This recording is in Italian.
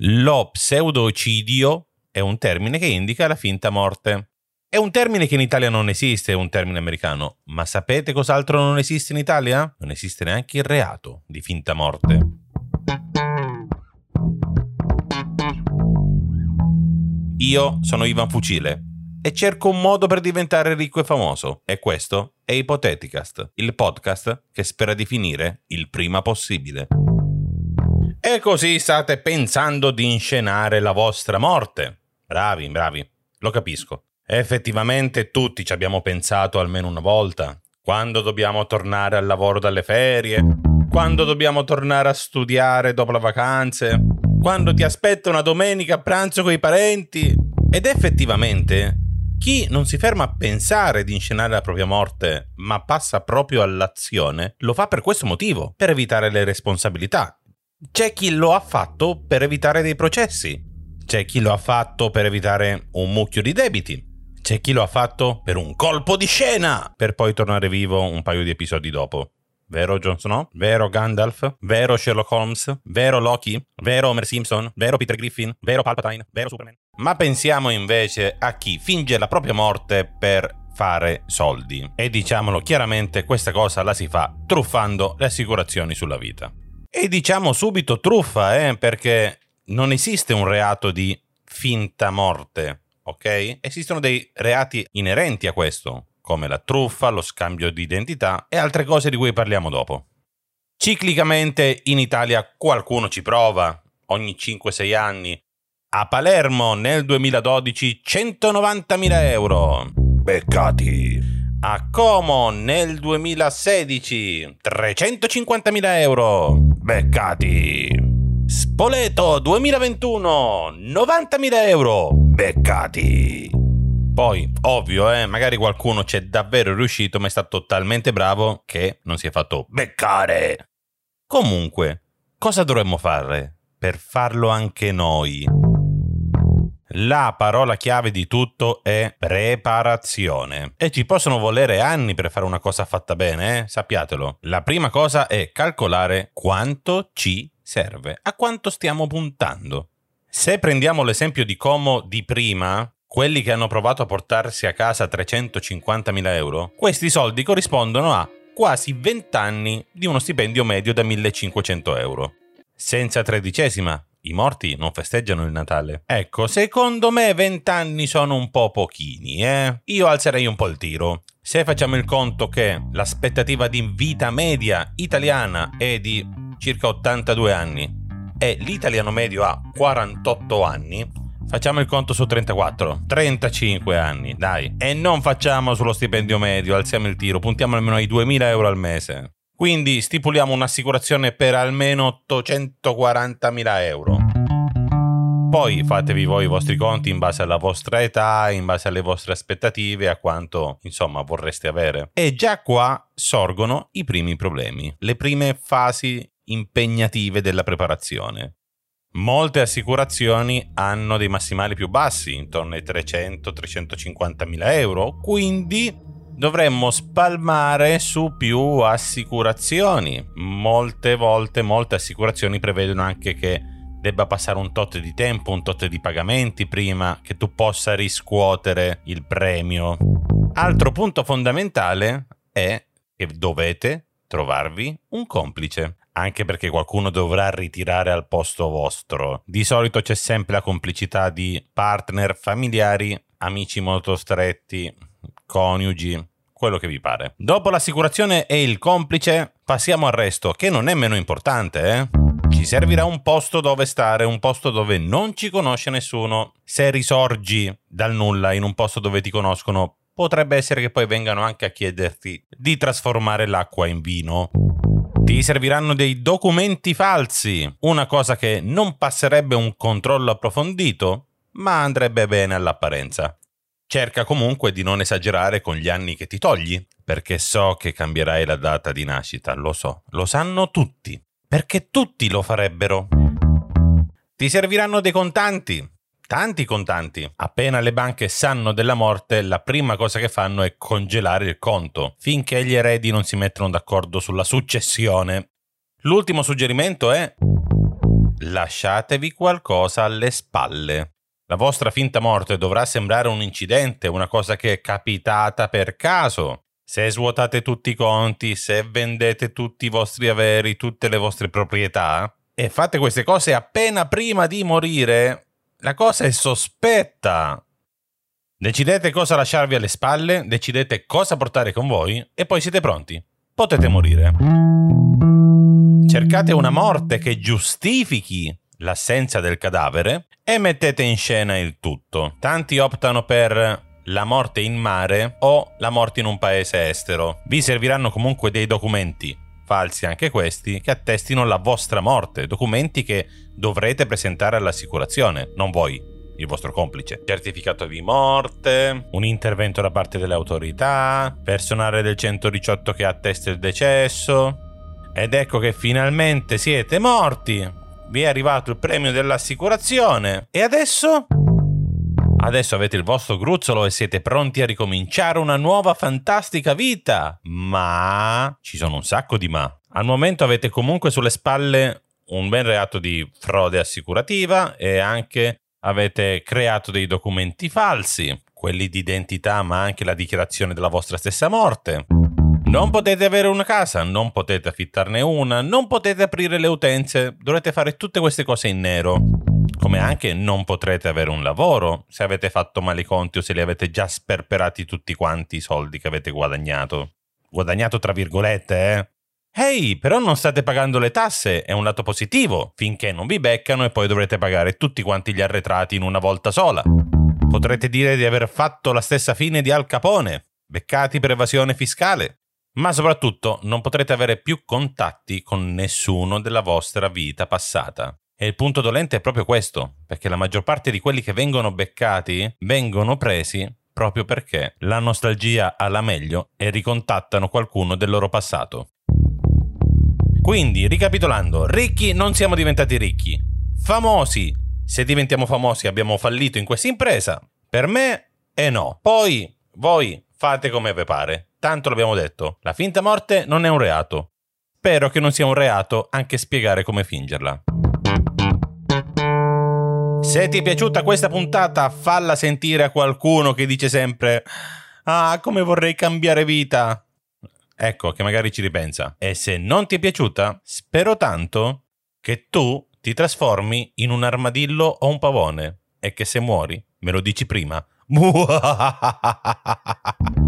Lo pseudocidio è un termine che indica la finta morte. È un termine che in Italia non esiste, è un termine americano. Ma sapete cos'altro non esiste in Italia? Non esiste neanche il reato di finta morte. Io sono Ivan Fucile e cerco un modo per diventare ricco e famoso. E questo è Ipoteticast, il podcast che spera di finire il prima possibile. E così state pensando di inscenare la vostra morte. Bravi, bravi, lo capisco. Effettivamente tutti ci abbiamo pensato almeno una volta. Quando dobbiamo tornare al lavoro dalle ferie, quando dobbiamo tornare a studiare dopo le vacanze, quando ti aspetta una domenica a pranzo con i parenti. Ed effettivamente, chi non si ferma a pensare di inscenare la propria morte, ma passa proprio all'azione, lo fa per questo motivo, per evitare le responsabilità. C'è chi lo ha fatto per evitare dei processi, c'è chi lo ha fatto per evitare un mucchio di debiti, c'è chi lo ha fatto per un colpo di scena, per poi tornare vivo un paio di episodi dopo. Vero Jon Snow? Vero Gandalf? Vero Sherlock Holmes? Vero Loki? Vero Homer Simpson? Vero Peter Griffin? Vero Palpatine? Vero Superman? Ma pensiamo invece a chi finge la propria morte per fare soldi. E diciamolo chiaramente, questa cosa la si fa truffando le assicurazioni sulla vita. E diciamo subito truffa, eh, perché non esiste un reato di finta morte ok? Esistono dei reati inerenti a questo, come la truffa, lo scambio di identità e altre cose di cui parliamo dopo. Ciclicamente in Italia qualcuno ci prova, ogni 5-6 anni. A Palermo nel 2012 190.000 euro. Beccati. A Como nel 2016 350.000 euro. Beccati. Spoleto 2021 90.000 euro beccati poi, ovvio, eh, magari qualcuno c'è davvero riuscito, ma è stato talmente bravo che non si è fatto beccare. Comunque, cosa dovremmo fare per farlo anche noi? La parola chiave di tutto è preparazione. E ci possono volere anni per fare una cosa fatta bene, eh? sappiatelo. La prima cosa è calcolare quanto ci serve, a quanto stiamo puntando. Se prendiamo l'esempio di Como di prima, quelli che hanno provato a portarsi a casa 350.000 euro, questi soldi corrispondono a quasi 20 anni di uno stipendio medio da 1500 euro. Senza tredicesima, i morti non festeggiano il Natale. Ecco, secondo me 20 anni sono un po' pochini, eh? Io alzerei un po' il tiro. Se facciamo il conto che l'aspettativa di vita media italiana è di circa 82 anni e l'italiano medio ha 48 anni, facciamo il conto su 34, 35 anni, dai. E non facciamo sullo stipendio medio, alziamo il tiro, puntiamo almeno ai 2000 euro al mese. Quindi stipuliamo un'assicurazione per almeno 840.000 euro. Poi fatevi voi i vostri conti in base alla vostra età, in base alle vostre aspettative, a quanto insomma vorreste avere. E già qua sorgono i primi problemi, le prime fasi impegnative della preparazione. Molte assicurazioni hanno dei massimali più bassi, intorno ai 300-350 mila euro, quindi dovremmo spalmare su più assicurazioni. Molte volte, molte assicurazioni prevedono anche che debba passare un tot di tempo, un tot di pagamenti prima che tu possa riscuotere il premio. Altro punto fondamentale è che dovete trovarvi un complice anche perché qualcuno dovrà ritirare al posto vostro. Di solito c'è sempre la complicità di partner, familiari, amici molto stretti, coniugi, quello che vi pare. Dopo l'assicurazione e il complice, passiamo al resto, che non è meno importante, eh? Ci servirà un posto dove stare, un posto dove non ci conosce nessuno. Se risorgi dal nulla in un posto dove ti conoscono, potrebbe essere che poi vengano anche a chiederti di trasformare l'acqua in vino. Ti serviranno dei documenti falsi, una cosa che non passerebbe un controllo approfondito, ma andrebbe bene all'apparenza. Cerca comunque di non esagerare con gli anni che ti togli, perché so che cambierai la data di nascita, lo so, lo sanno tutti, perché tutti lo farebbero. Ti serviranno dei contanti, tanti contanti. Appena le banche sanno della morte, la prima cosa che fanno è congelare il conto, finché gli eredi non si mettono d'accordo sulla successione. L'ultimo suggerimento è lasciatevi qualcosa alle spalle. La vostra finta morte dovrà sembrare un incidente, una cosa che è capitata per caso. Se svuotate tutti i conti, se vendete tutti i vostri averi, tutte le vostre proprietà, e fate queste cose appena prima di morire, la cosa è sospetta. Decidete cosa lasciarvi alle spalle, decidete cosa portare con voi e poi siete pronti. Potete morire. Cercate una morte che giustifichi l'assenza del cadavere e mettete in scena il tutto. Tanti optano per la morte in mare o la morte in un paese estero. Vi serviranno comunque dei documenti, falsi anche questi, che attestino la vostra morte, documenti che dovrete presentare all'assicurazione, non voi, il vostro complice. Certificato di morte, un intervento da parte delle autorità, personale del 118 che attesta il decesso. Ed ecco che finalmente siete morti. Vi è arrivato il premio dell'assicurazione. E adesso? Adesso avete il vostro gruzzolo e siete pronti a ricominciare una nuova fantastica vita. Ma ci sono un sacco di ma. Al momento avete comunque sulle spalle un bel reato di frode assicurativa e anche avete creato dei documenti falsi, quelli di identità ma anche la dichiarazione della vostra stessa morte. Non potete avere una casa, non potete affittarne una, non potete aprire le utenze, dovrete fare tutte queste cose in nero. Come anche non potrete avere un lavoro se avete fatto male i conti o se li avete già sperperati tutti quanti i soldi che avete guadagnato. Guadagnato tra virgolette, eh? Ehi, però non state pagando le tasse, è un lato positivo, finché non vi beccano e poi dovrete pagare tutti quanti gli arretrati in una volta sola. Potrete dire di aver fatto la stessa fine di Al Capone, beccati per evasione fiscale. Ma soprattutto non potrete avere più contatti con nessuno della vostra vita passata. E il punto dolente è proprio questo, perché la maggior parte di quelli che vengono beccati vengono presi proprio perché la nostalgia alla meglio e ricontattano qualcuno del loro passato. Quindi, ricapitolando, ricchi non siamo diventati ricchi. Famosi, se diventiamo famosi abbiamo fallito in questa impresa. Per me è no. Poi voi fate come vi pare. Tanto l'abbiamo detto, la finta morte non è un reato. Spero che non sia un reato anche spiegare come fingerla. Se ti è piaciuta questa puntata, falla sentire a qualcuno che dice sempre Ah, come vorrei cambiare vita. Ecco, che magari ci ripensa. E se non ti è piaciuta, spero tanto che tu ti trasformi in un armadillo o un pavone e che se muori me lo dici prima.